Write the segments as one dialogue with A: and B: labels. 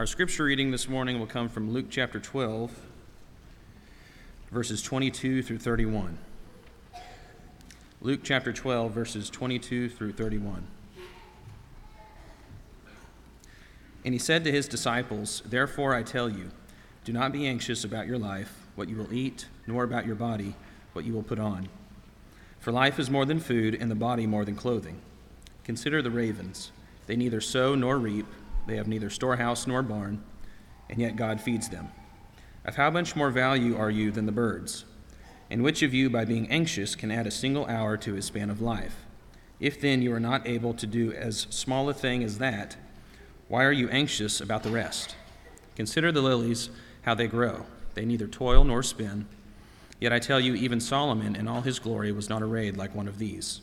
A: Our scripture reading this morning will come from Luke chapter 12, verses 22 through 31. Luke chapter 12, verses 22 through 31. And he said to his disciples, Therefore I tell you, do not be anxious about your life, what you will eat, nor about your body, what you will put on. For life is more than food, and the body more than clothing. Consider the ravens. They neither sow nor reap, they have neither storehouse nor barn, and yet God feeds them. Of how much more value are you than the birds? And which of you, by being anxious, can add a single hour to his span of life? If then you are not able to do as small a thing as that, why are you anxious about the rest? Consider the lilies, how they grow. They neither toil nor spin. Yet I tell you, even Solomon in all his glory was not arrayed like one of these.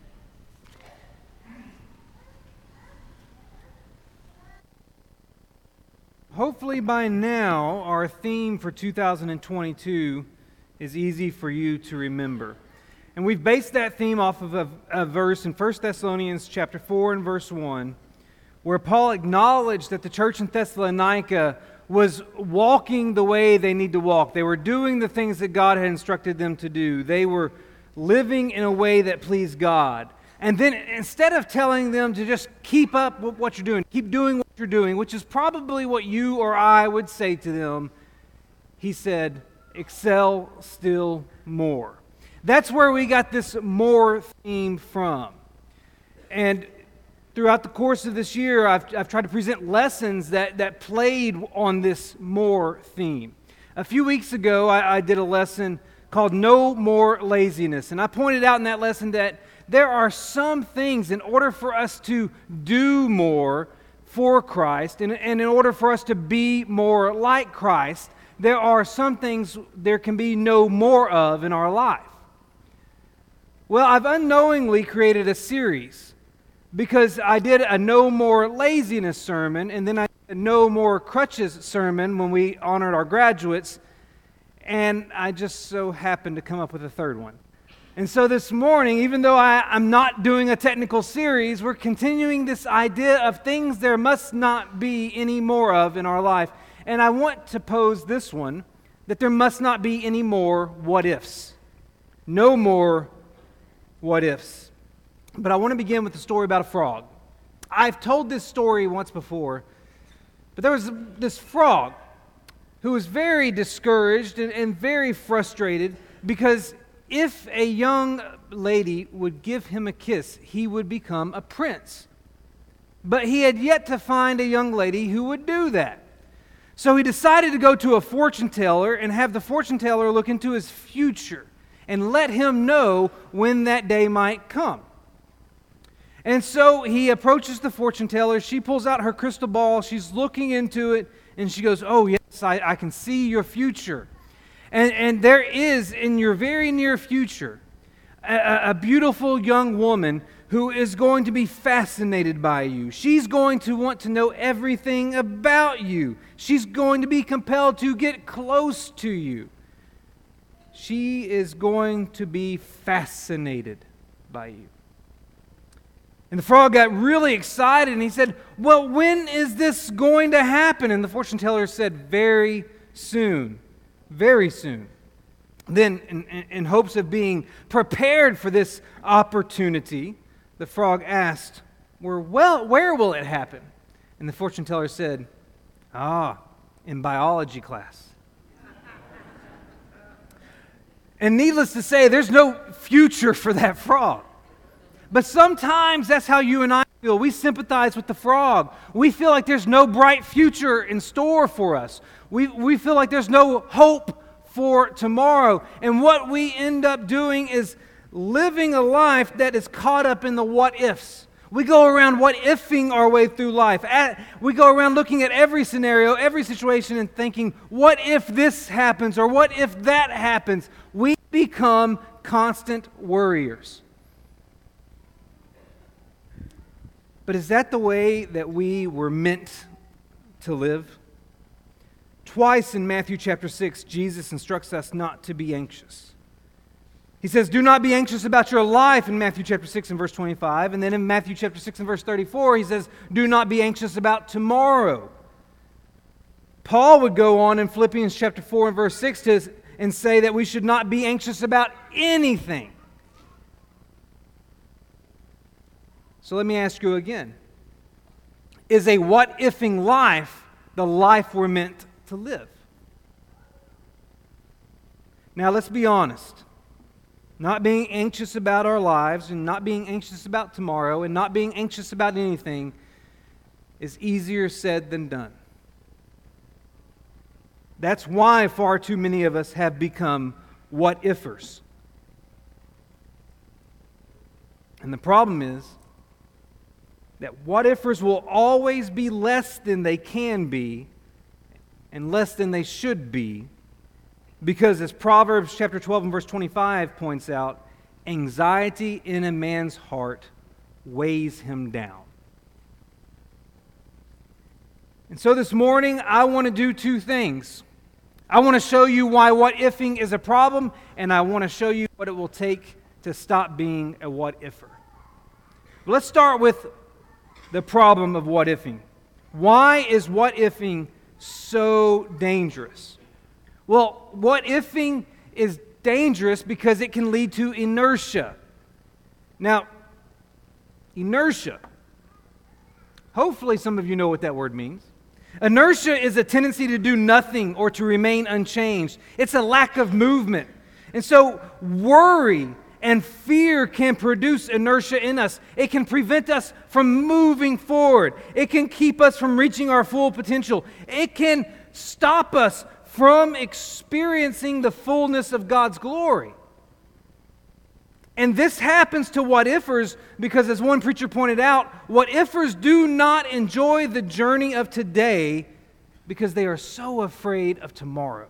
B: Hopefully, by now, our theme for 2022 is easy for you to remember. And we've based that theme off of a, a, verse in 1 Thessalonians chapter 4 and verse 1, where Paul acknowledged that the church in Thessalonica was walking the way they need to walk. They were doing the things that God had instructed them to do. They were living in a way that pleased God. And then instead of telling them to just keep up with what you're doing, keep doing what you're doing, which is probably what you or I would say to them, he said, excel still more. That's where we got this more theme from. And throughout the course of this year, I've, I've tried to present lessons that, that played on this more theme. A few weeks ago, I, I did a lesson called No More Laziness. And I pointed out in that lesson that there are some things in order for us to do more for Christ and, and in order for us to be more like Christ, there are some things there can be no more of in our life. Well, I've unknowingly created a series because I did a no more laziness sermon and then I did a no more crutches sermon when we honored our graduates, and I just so happened to come up with a third one. And so this morning, even though I, am not doing a technical series, we're continuing this idea of things there must not be any more of in our life. And I want to pose this one that there must not be any more what ifs. No more what ifs. But I want to begin with the story about a frog. I've told this story once before, but there was this frog who was very discouraged and, and very frustrated because if a young lady would give him a kiss, he would become a prince. But he had yet to find a young lady who would do that. So he decided to go to a fortune teller and have the fortune teller look into his future and let him know when that day might come. And so he approaches the fortune teller. She pulls out her crystal ball. She's looking into it, and she goes, Oh, yes, I, I can see your future. And, and there is in your very near future a, a beautiful young woman who is going to be fascinated by you. She's going to want to know everything about you. She's going to be compelled to get close to you. She is going to be fascinated by you. And the frog got really excited and he said, Well, when is this going to happen? And the fortune teller said, Very soon very soon. Then, in, in, hopes of being prepared for this opportunity, the frog asked, where, well, where will it happen? And the fortune teller said, Ah, in biology class. and needless to say, there's no future for that frog. But sometimes that's how you and I feel. We sympathize with the frog. We feel like there's no bright future in store for us. We, we feel like there's no hope for tomorrow. And what we end up doing is living a life that is caught up in the what ifs. We go around what ifing our way through life. At, we go around looking at every scenario, every situation, and thinking, what if this happens or what if that happens? We become constant worriers. But is that the way that we were meant to live? Twice in Matthew chapter 6, Jesus instructs us not to be anxious. He says, Do not be anxious about your life in Matthew chapter 6 and verse 25. And then in Matthew chapter 6 and verse 34, he says, Do not be anxious about tomorrow. Paul would go on in Philippians chapter 4 and verse 6 to, and say that we should not be anxious about anything. So let me ask you again Is a what ifing life the life we're meant to live? Now let's be honest. Not being anxious about our lives and not being anxious about tomorrow and not being anxious about anything is easier said than done. That's why far too many of us have become what ifers. And the problem is that what ifers will always be less than they can be and less than they should be because as Proverbs chapter 12 and verse 25 points out, anxiety in a man's heart weighs him down. And so this morning I want to do two things. I want to show you why what ifing is a problem, and I want to show you what it will take to stop being a what ifer. Let's start with the problem of what ifing. Why is what ifing so dangerous? Well, what ifing is dangerous because it can lead to inertia. Now, inertia. Hopefully, some of you know what that word means. Inertia is a tendency to do nothing or to remain unchanged, it's a lack of movement. And so, worry and fear can produce inertia in us. It can prevent us from moving forward. It can keep us from reaching our full potential. It can stop us from experiencing the fullness of God's glory. And this happens to what ifers because, as one preacher pointed out, what ifers do not enjoy the journey of today because they are so afraid of tomorrow.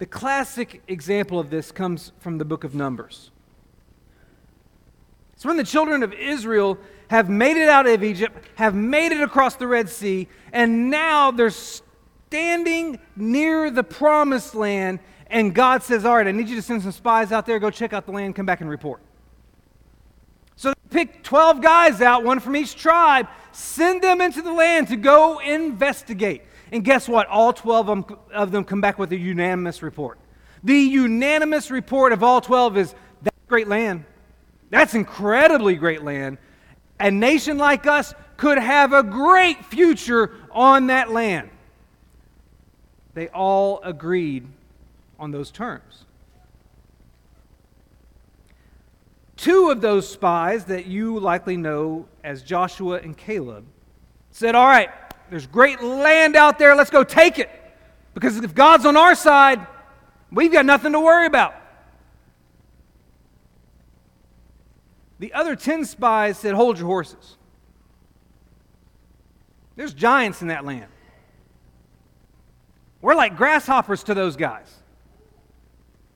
B: The classic example of this comes from the book of Numbers. It's when the children of Israel have made it out of Egypt, have made it across the Red Sea, and now they're standing near the promised land and God says, All right, I need you to send some spies out there, go check out the land, come back and report. So they pick 12 guys out, one from each tribe, send them into the land to go investigate. And guess what? All 12 of them, come back with a unanimous report. The unanimous report of all 12 is that's great land. That's incredibly great land. A nation like us could have a great future on that land. They all agreed on those terms. Two of those spies that you likely know as Joshua and Caleb said, All right, there's great land out there, let's go take it. Because if God's on our side, we've got nothing to worry about. The other 10 spies said, Hold your horses. There's giants in that land. We're like grasshoppers to those guys.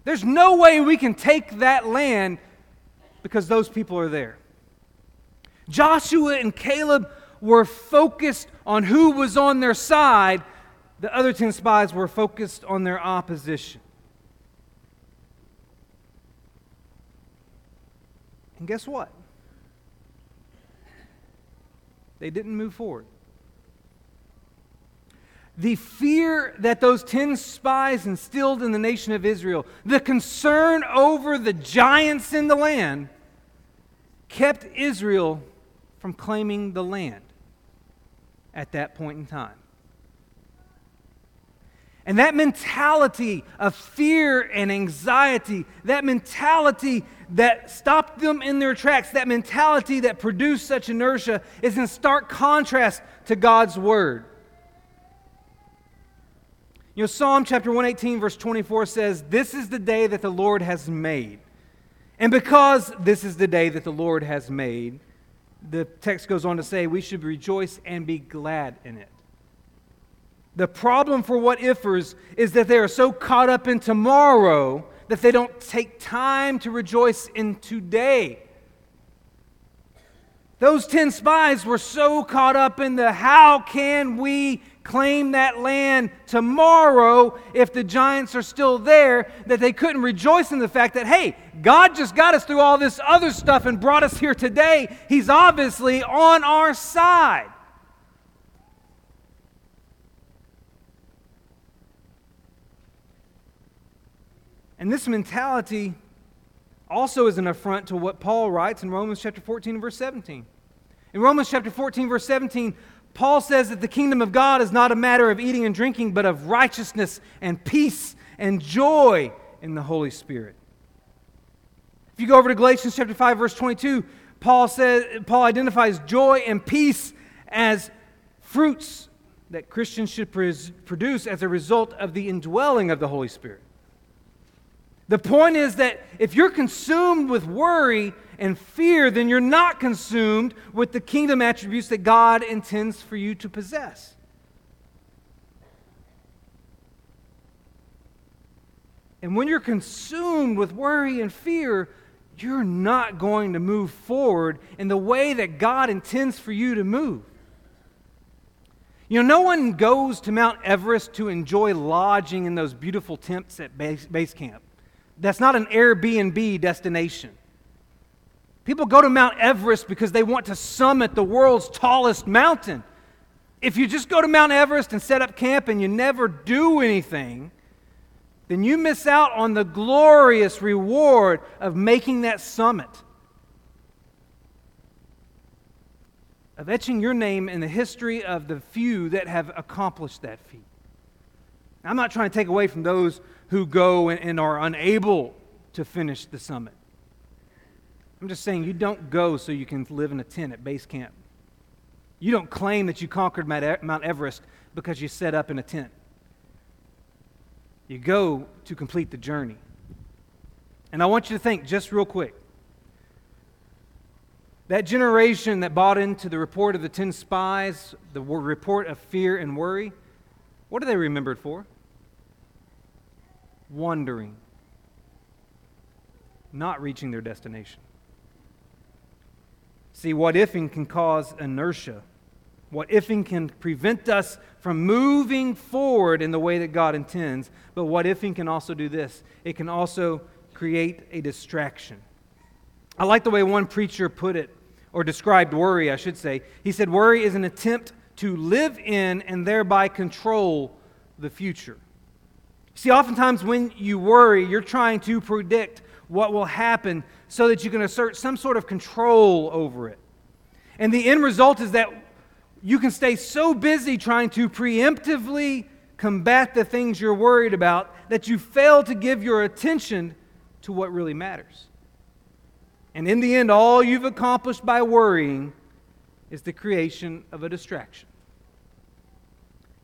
B: There's no way we can take that land because those people are there. Joshua and Caleb were focused on who was on their side, the other 10 spies were focused on their opposition. And guess what? They didn't move forward. The fear that those 10 spies instilled in the nation of Israel, the concern over the giants in the land, kept Israel from claiming the land at that point in time. And that mentality of fear and anxiety, that mentality that stopped them in their tracks, that mentality that produced such inertia, is in stark contrast to God's word. You know, Psalm chapter 118, verse 24 says, This is the day that the Lord has made. And because this is the day that the Lord has made, the text goes on to say, we should rejoice and be glad in it. The problem for what ifers is that they are so caught up in tomorrow that they don't take time to rejoice in today. Those 10 spies were so caught up in the how can we claim that land tomorrow if the giants are still there that they couldn't rejoice in the fact that, hey, God just got us through all this other stuff and brought us here today. He's obviously on our side. And this mentality also is an affront to what Paul writes in Romans chapter 14 verse 17. In Romans chapter 14 verse 17, Paul says that the kingdom of God is not a matter of eating and drinking, but of righteousness and peace and joy in the Holy Spirit. If you go over to Galatians chapter 5 verse 22, Paul says Paul identifies joy and peace as fruits that Christians should produce as a result of the indwelling of the Holy Spirit. The point is that if you're consumed with worry and fear, then you're not consumed with the kingdom attributes that God intends for you to possess. And when you're consumed with worry and fear, you're not going to move forward in the way that God intends for you to move. You know, no one goes to Mount Everest to enjoy lodging in those beautiful tents at base, base camp. That's not an Airbnb destination. People go to Mount Everest because they want to summit the world's tallest mountain. If you just go to Mount Everest and set up camp and you never do anything, then you miss out on the glorious reward of making that summit, of etching your name in the history of the few that have accomplished that feat. I'm not trying to take away from those who go and, and are unable to finish the summit. I'm just saying you don't go so you can live in a tent at base camp. You don't claim that you conquered Mount Everest because you set up in a tent. You go to complete the journey. And I want you to think just real quick. That generation that bought into the report of the 10 spies, the report of fear and worry, what are they remembered for? wandering, not reaching their destination. See, what ifing can cause inertia. What ifing can prevent us from moving forward in the way that God intends. But what ifing can also do this it can also create a distraction. I like the way one preacher put it, or described worry, I should say. He said, Worry is an attempt to live in and thereby control the future. See, oftentimes when you worry, you're trying to predict what will happen so that you can assert some sort of control over it. And the end result is that you can stay so busy trying to preemptively combat the things you're worried about that you fail to give your attention to what really matters. And in the end, all you've accomplished by worrying is the creation of a distraction.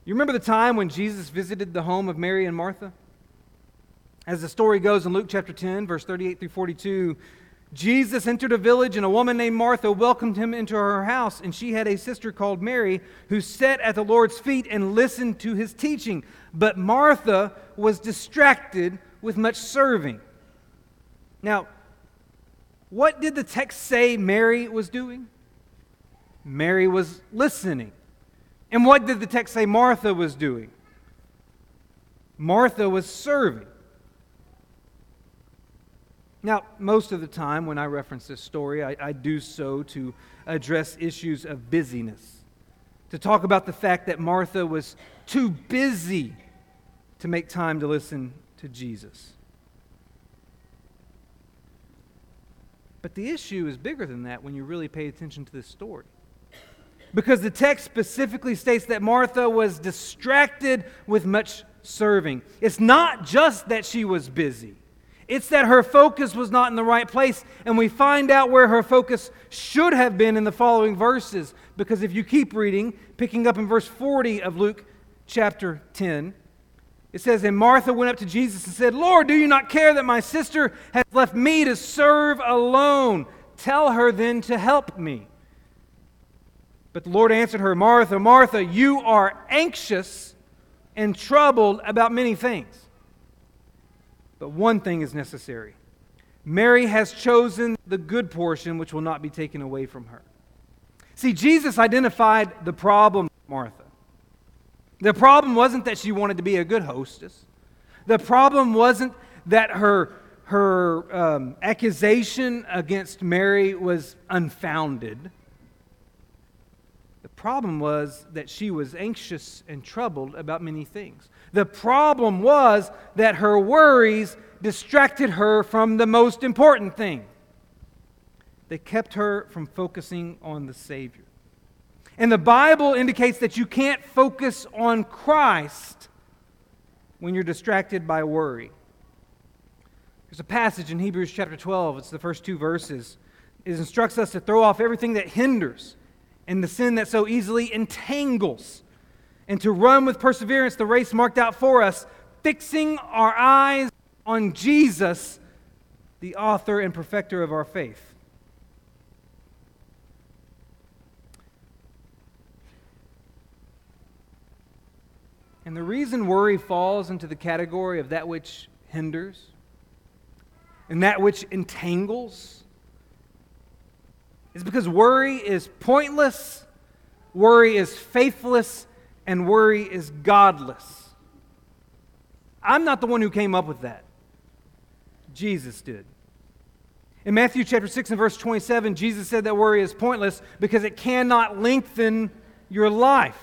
B: You remember the time when Jesus visited the home of Mary and Martha? As the story goes in Luke chapter 10, verse 38 through 42, Jesus entered a village, and a woman named Martha welcomed him into her house. And she had a sister called Mary who sat at the Lord's feet and listened to his teaching. But Martha was distracted with much serving. Now, what did the text say Mary was doing? Mary was listening. And what did the text say Martha was doing? Martha was serving. Now, most of the time when I reference this story, I, I, do so to address issues of busyness, to talk about the fact that Martha was too busy to make time to listen to Jesus. But the issue is bigger than that when you really pay attention to this story because the text specifically states that Martha was distracted with much serving. It's not just that she was busy, it's that her focus was not in the right place. And we find out where her focus should have been in the following verses. Because if you keep reading, picking up in verse 40 of Luke chapter 10, it says, And Martha went up to Jesus and said, Lord, do you not care that my sister has left me to serve alone? Tell her then to help me. But the Lord answered her, Martha, Martha, you are anxious and troubled about many things. But one thing is necessary. Mary has chosen the good portion, which will not be taken away from her. See, Jesus identified the problem, Martha. The problem wasn't that she wanted to be a good hostess. The problem wasn't that her, her um, accusation against Mary was unfounded. The problem was that she was anxious and troubled about many things. The problem was that her worries distracted her from the most important thing. They kept her from focusing on the Savior. And the Bible indicates that you can't focus on Christ when you're distracted by worry. There's a passage in Hebrews chapter 12, it's the first two verses. It instructs us to throw off everything that hinders and the sin that so easily entangles, and to run with perseverance the race marked out for us, fixing our eyes on Jesus, the author and perfecter of our faith. And the reason worry falls into the category of that which hinders and that which entangles is because worry is pointless, worry is faithless, and worry is godless. I'm not the one who came up with that. Jesus did. In Matthew chapter 6 and verse 27, Jesus said that worry is pointless because it cannot lengthen your life.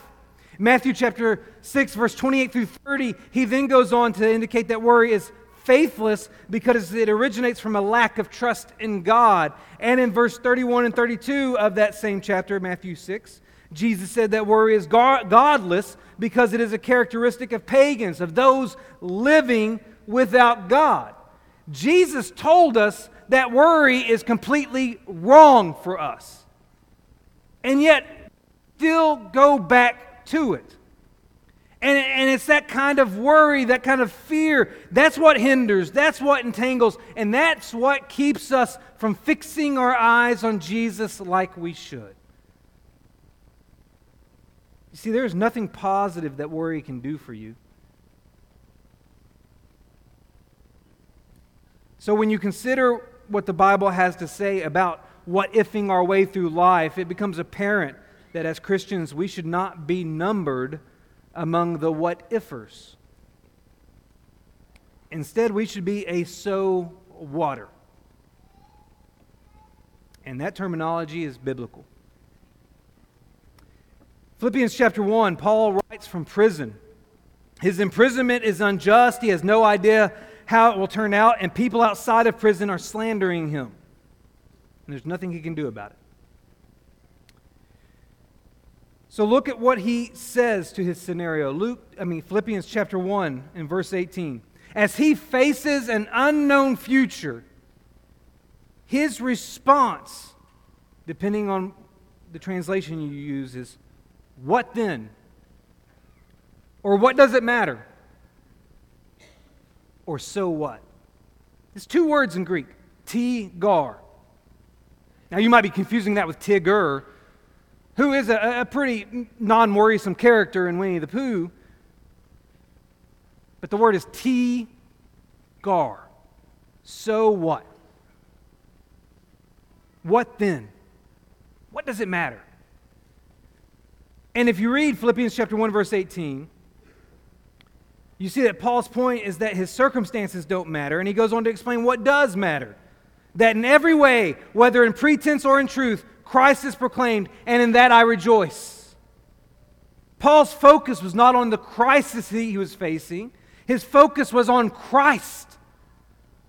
B: Matthew chapter 6, verse 28 through 30, he then goes on to indicate that worry is faithless because it originates from a lack of trust in God. And in verse 31 and 32 of that same chapter, Matthew 6, Jesus said that worry is godless because it is a characteristic of pagans, of those living without God. Jesus told us that worry is completely wrong for us. And yet, still go back to it. And, and it's that kind of worry, that kind of fear. That's what hinders, that's what entangles, and that's what keeps us from fixing our eyes on Jesus like we should. You see, there's nothing positive that worry can do for you. So when you consider what the Bible has to say about what ifing our way through life, it becomes apparent that as Christians we should not be numbered among the what ifers. Instead, we should be a so whater. And that terminology is biblical. Philippians chapter 1, Paul writes from prison. His imprisonment is unjust. He has no idea how it will turn out, and people outside of prison are slandering him. And there's nothing he can do about it. So look at what he says to his scenario. Luke, I mean Philippians chapter 1 and verse 18. As he faces an unknown future, his response, depending on the translation you use, is what then? Or what does it matter? or so what? It's two words in Greek, T-gar. Now you might be confusing that with Tigger, who is a, a pretty non worrisome character in Winnie the Pooh. But the word is T-gar. So what? What then? What does it matter? And if you read Philippians chapter 1 verse 18, you see that Paul's point is that his circumstances don't matter, and he goes on to explain what does matter. That in every way, whether in pretense or in truth, Christ is proclaimed, and in that I rejoice. Paul's focus was not on the crisis he was facing, his focus was on Christ.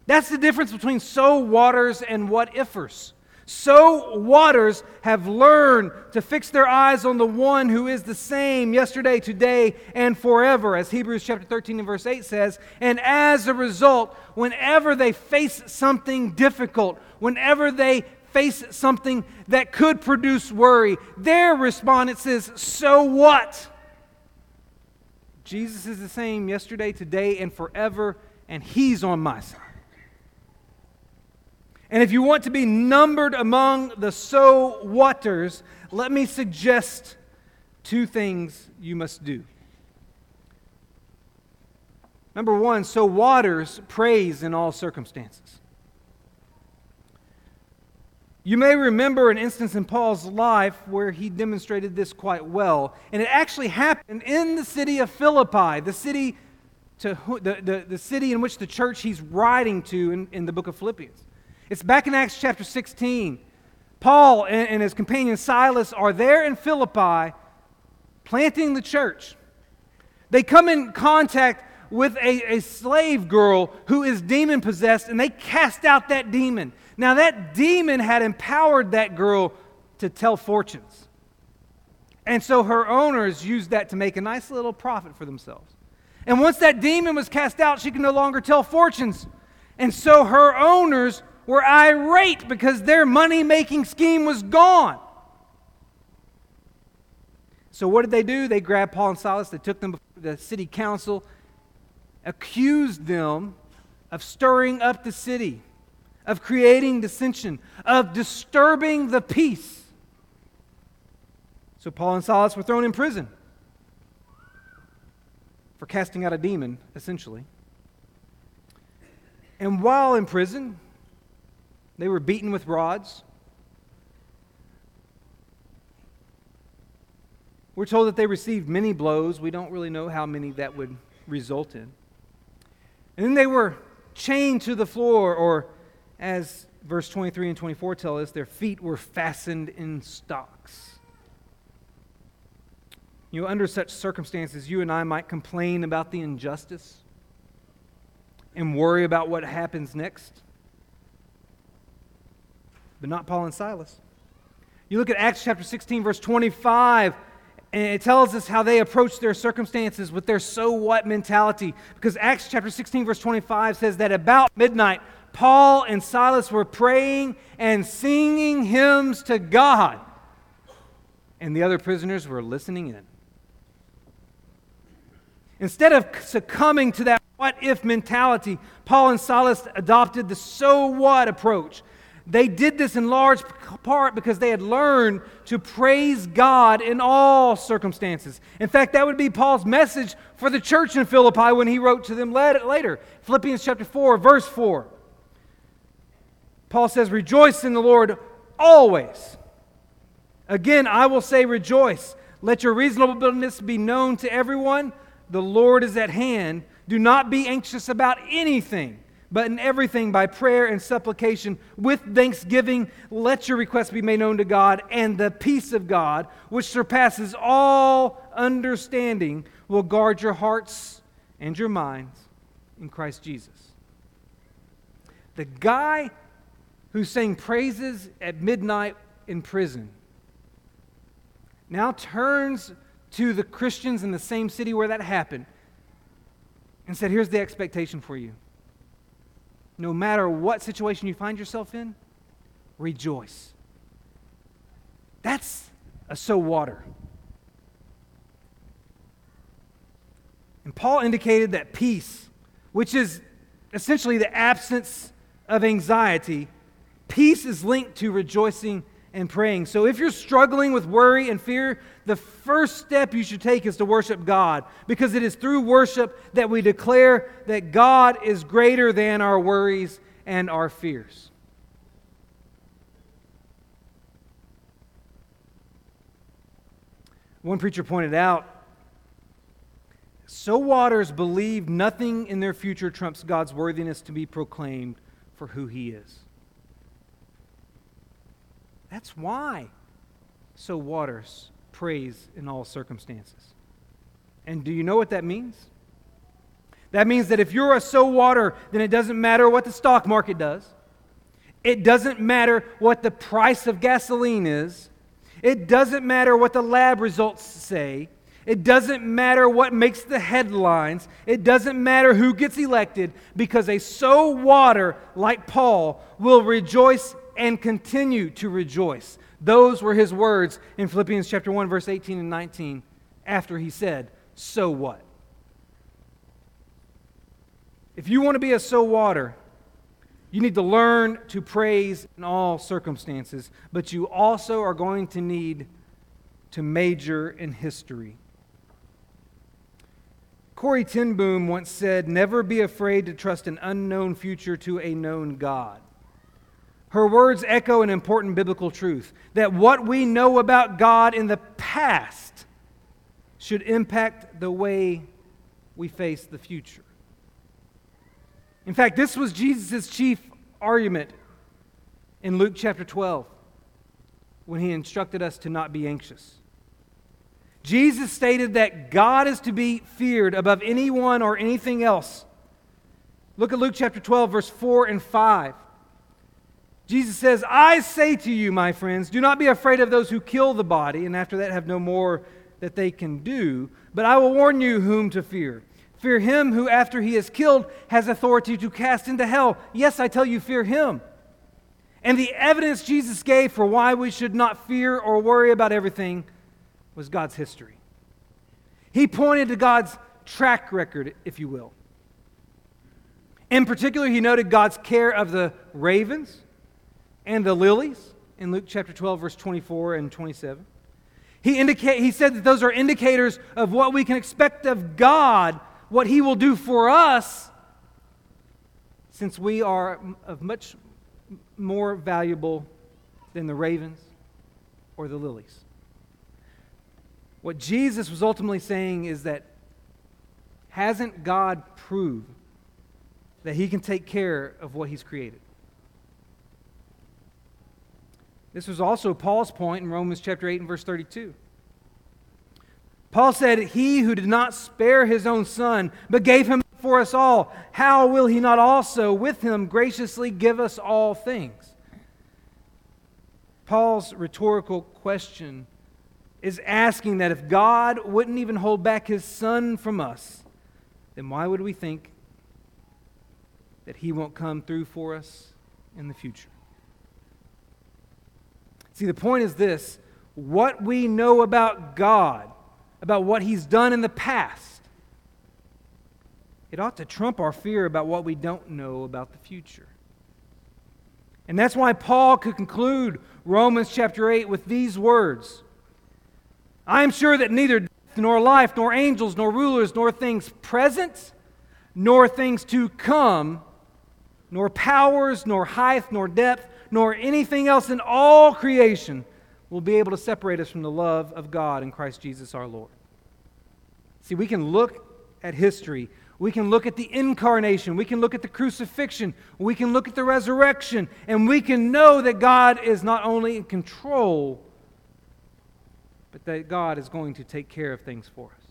B: That's the difference between so whaters and what ifers. So whaters have learned to fix their eyes on the one who is the same yesterday, today, and forever, as Hebrews chapter 13 and verse 8 says. And as a result, whenever they face something difficult, whenever they face something that could produce worry, their response is, So what? Jesus is the same yesterday, today, and forever, and He's on my side. And if you want to be numbered among the so whaters, let me suggest two things you must do. Number one, so whaters praise in all circumstances. You may remember an instance in Paul's life where he demonstrated this quite well. And it actually happened in the city of Philippi, the city, to, the, the, the city in which the church he's writing to in, in the book of Philippians. It's back in Acts chapter 16. Paul and, and his companion Silas are there in Philippi planting the church. They come in contact with a, a slave girl who is demon possessed, and they cast out that demon. Now, that demon had empowered that girl to tell fortunes. And so her owners used that to make a nice little profit for themselves. And once that demon was cast out, she could no longer tell fortunes. And so her owners were irate because their money making scheme was gone. So, what did they do? They grabbed Paul and Silas, they took them before the city council, accused them of stirring up the city, of creating dissension, of disturbing the peace. So, Paul and Silas were thrown in prison for casting out a demon, essentially. And while in prison, they were beaten with rods. We're told that they received many blows. We don't really know how many that would result in. And then they were chained to the floor, or as verse 23 and 24 tell us, their feet were fastened in stocks. You know, under such circumstances, you and I might complain about the injustice and worry about what happens next but not Paul and Silas. You look at Acts chapter 16, verse 25, and it tells us how they approach their circumstances with their so what mentality. Because Acts chapter 16, verse 25 says that about midnight, Paul and Silas were praying and singing hymns to God, and the other prisoners were listening in. Instead of succumbing to that what if mentality, Paul and Silas adopted the so what approach. They did this in large part because they had learned to praise God in all circumstances. In fact, that would be Paul's message for the church in Philippi when he wrote to them later. Philippians chapter 4, verse 4. Paul says, Rejoice in the Lord always. Again, I will say, Rejoice. Let your reasonableness be known to everyone. The Lord is at hand. Do not be anxious about anything but in everything, by prayer and supplication, with thanksgiving, let your requests be made known to God, and the peace of God, which surpasses all understanding, will guard your hearts and your minds in Christ Jesus. The guy who sang praises at midnight in prison now turns to the Christians in the same city where that happened and said, Here's the expectation for you no matter what situation you find yourself in, rejoice. That's a so whater. And Paul indicated that peace, which is essentially the absence of anxiety, peace is linked to rejoicing and praying. So if you're struggling with worry and fear, the first step you should take is to worship God because it is through worship that we declare that God is greater than our worries and our fears. One preacher pointed out so whaters believe nothing in their future trumps God's worthiness to be proclaimed for who he is. That's why so whaters praise in all circumstances. And do you know what that means? That means that if you're a so whater, then it doesn't matter what the stock market does. It doesn't matter what the price of gasoline is. It doesn't matter what the lab results say. It doesn't matter what makes the headlines. It doesn't matter who gets elected because a so whater like Paul will rejoice and continue to rejoice. Those were his words in Philippians chapter 1 verse 18 and 19 after he said, "So what?" If you want to be a so whater, you need to learn to praise in all circumstances, but you also are going to need to major in history. Corrie ten Boom once said, Never be afraid to trust an unknown future to a known God. Her words echo an important biblical truth that what we know about God in the past should impact the way we face the future. In fact, this was Jesus' chief argument in Luke chapter 12 when he instructed us to not be anxious. Jesus stated that God is to be feared above anyone or anything else. Look at Luke chapter 12, verse 4 and 5. Jesus says, I say to you, my friends, do not be afraid of those who kill the body, and after that have no more that they can do, but I will warn you whom to fear. Fear him who, after he is killed, has authority to cast into hell. Yes, I tell you, fear him. And the evidence Jesus gave for why we should not fear or worry about everything was God's history. He pointed to God's track record, if you will. In particular, he noted God's care of the ravens and the lilies in Luke chapter 12, verse 24 and 27. He, indicate, he said that those are indicators of what we can expect of God, what He will do for us, since we are of much more valuable than the ravens or the lilies. What Jesus was ultimately saying is that hasn't God proved that He can take care of what He's created? This was also Paul's point in Romans chapter 8 and verse 32. Paul said, He who did not spare his own son, but gave him for us all, how will he not also with him graciously give us all things? Paul's rhetorical question is asking that if God wouldn't even hold back his son from us, then why would we think that he won't come through for us in the future? See, the point is this what we know about God, about what He's done in the past, it ought to trump our fear about what we don't know about the future. And that's why Paul could conclude Romans chapter 8 with these words I am sure that neither death, nor life, nor angels, nor rulers, nor things present, nor things to come, nor powers, nor height, nor depth, nor anything else in all creation will be able to separate us from the love of God in Christ Jesus our Lord. See, we can look at history. We can look at the incarnation. We can look at the crucifixion. We can look at the resurrection. And we can know that God is not only in control, but that God is going to take care of things for us.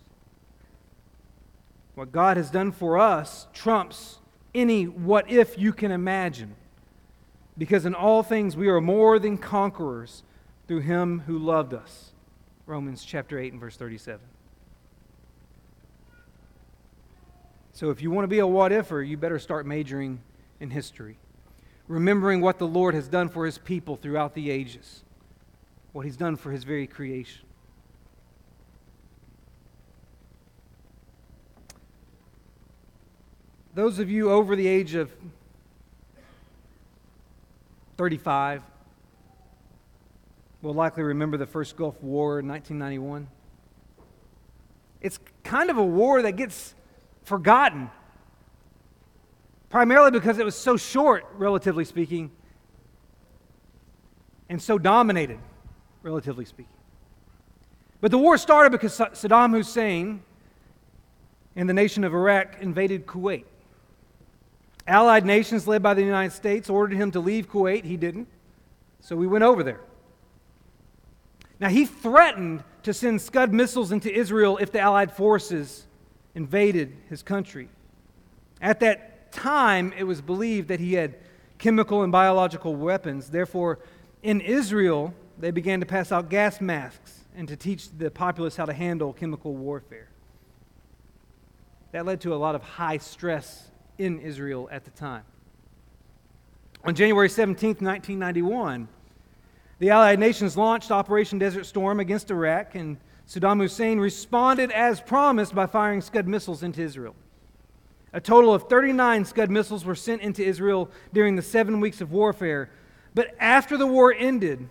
B: What God has done for us trumps any what if you can imagine. Because in all things we are more than conquerors through him who loved us. Romans chapter 8 and verse 37. So if you want to be a what ifer, you better start majoring in history, remembering what the Lord has done for his people throughout the ages, what he's done for his very creation. Those of you over the age of 35 will likely remember the first Gulf War in 1991. It's kind of a war that gets forgotten, primarily because it was so short, relatively speaking, and so dominated, relatively speaking. But the war started because Saddam Hussein and the nation of Iraq invaded Kuwait. Allied nations led by the United States ordered him to leave Kuwait. He didn't. So we went over there. Now, he threatened to send Scud missiles into Israel if the Allied forces invaded his country. At that time, it was believed that he had chemical and biological weapons. Therefore, in Israel, they began to pass out gas masks and to teach the populace how to handle chemical warfare. That led to a lot of high stress in Israel at the time. On January 17, 1991, the Allied nations launched Operation Desert Storm against Iraq, and Saddam Hussein responded as promised by firing Scud missiles into Israel. A total of 39 Scud missiles were sent into Israel during the seven weeks of warfare. But after the war ended,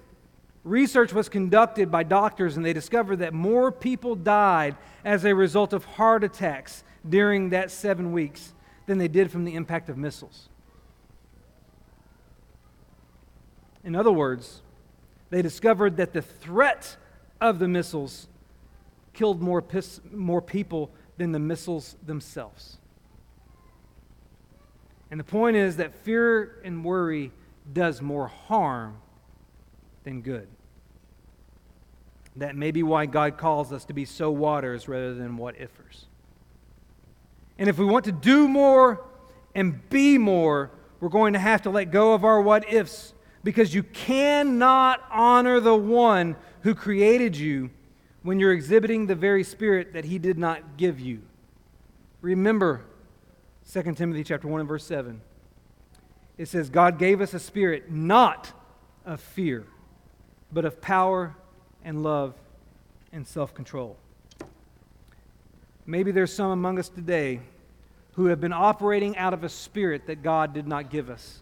B: research was conducted by doctors, and they discovered that more people died as a result of heart attacks during that seven weeks than they did from the impact of missiles. In other words, they discovered that the threat of the missiles killed more, pis- more people than the missiles themselves. And the point is that fear and worry does more harm than good. That may be why God calls us to be so whaters rather than what ifers. And if we want to do more and be more, we're going to have to let go of our what ifs because you cannot honor the one who created you when you're exhibiting the very spirit that he did not give you. Remember 2 Timothy chapter 1 and verse 7. It says God gave us a spirit not of fear, but of power and love and self-control. Maybe there's some among us today who have been operating out of a spirit that God did not give us.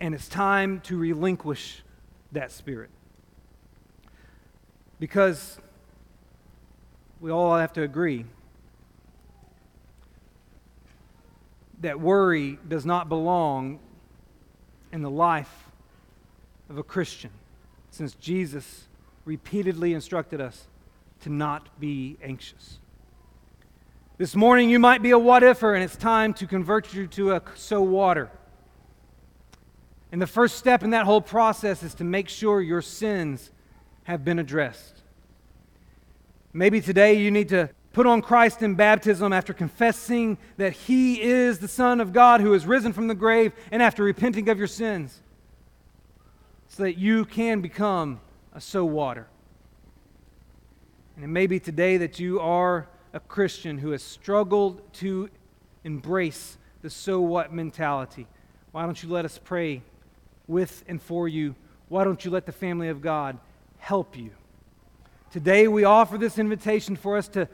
B: And it's time to relinquish that spirit. Because we all have to agree that worry does not belong in the life of a Christian, since Jesus repeatedly instructed us to not be anxious. This morning, you might be a what ifer, and it's time to convert you to a so whater. And the first step in that whole process is to make sure your sins have been addressed. Maybe today you need to put on Christ in baptism after confessing that He is the Son of God who has risen from the grave and after repenting of your sins so that you can become a so whater. And it may be today that you are a Christian who has struggled to embrace the so what mentality. Why don't you let us pray with and for you? Why don't you let the family of God help you? Today, we offer this invitation for us to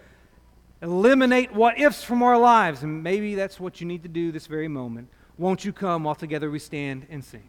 B: eliminate what ifs from our lives, and maybe that's what you need to do this very moment. Won't you come while together we stand and sing?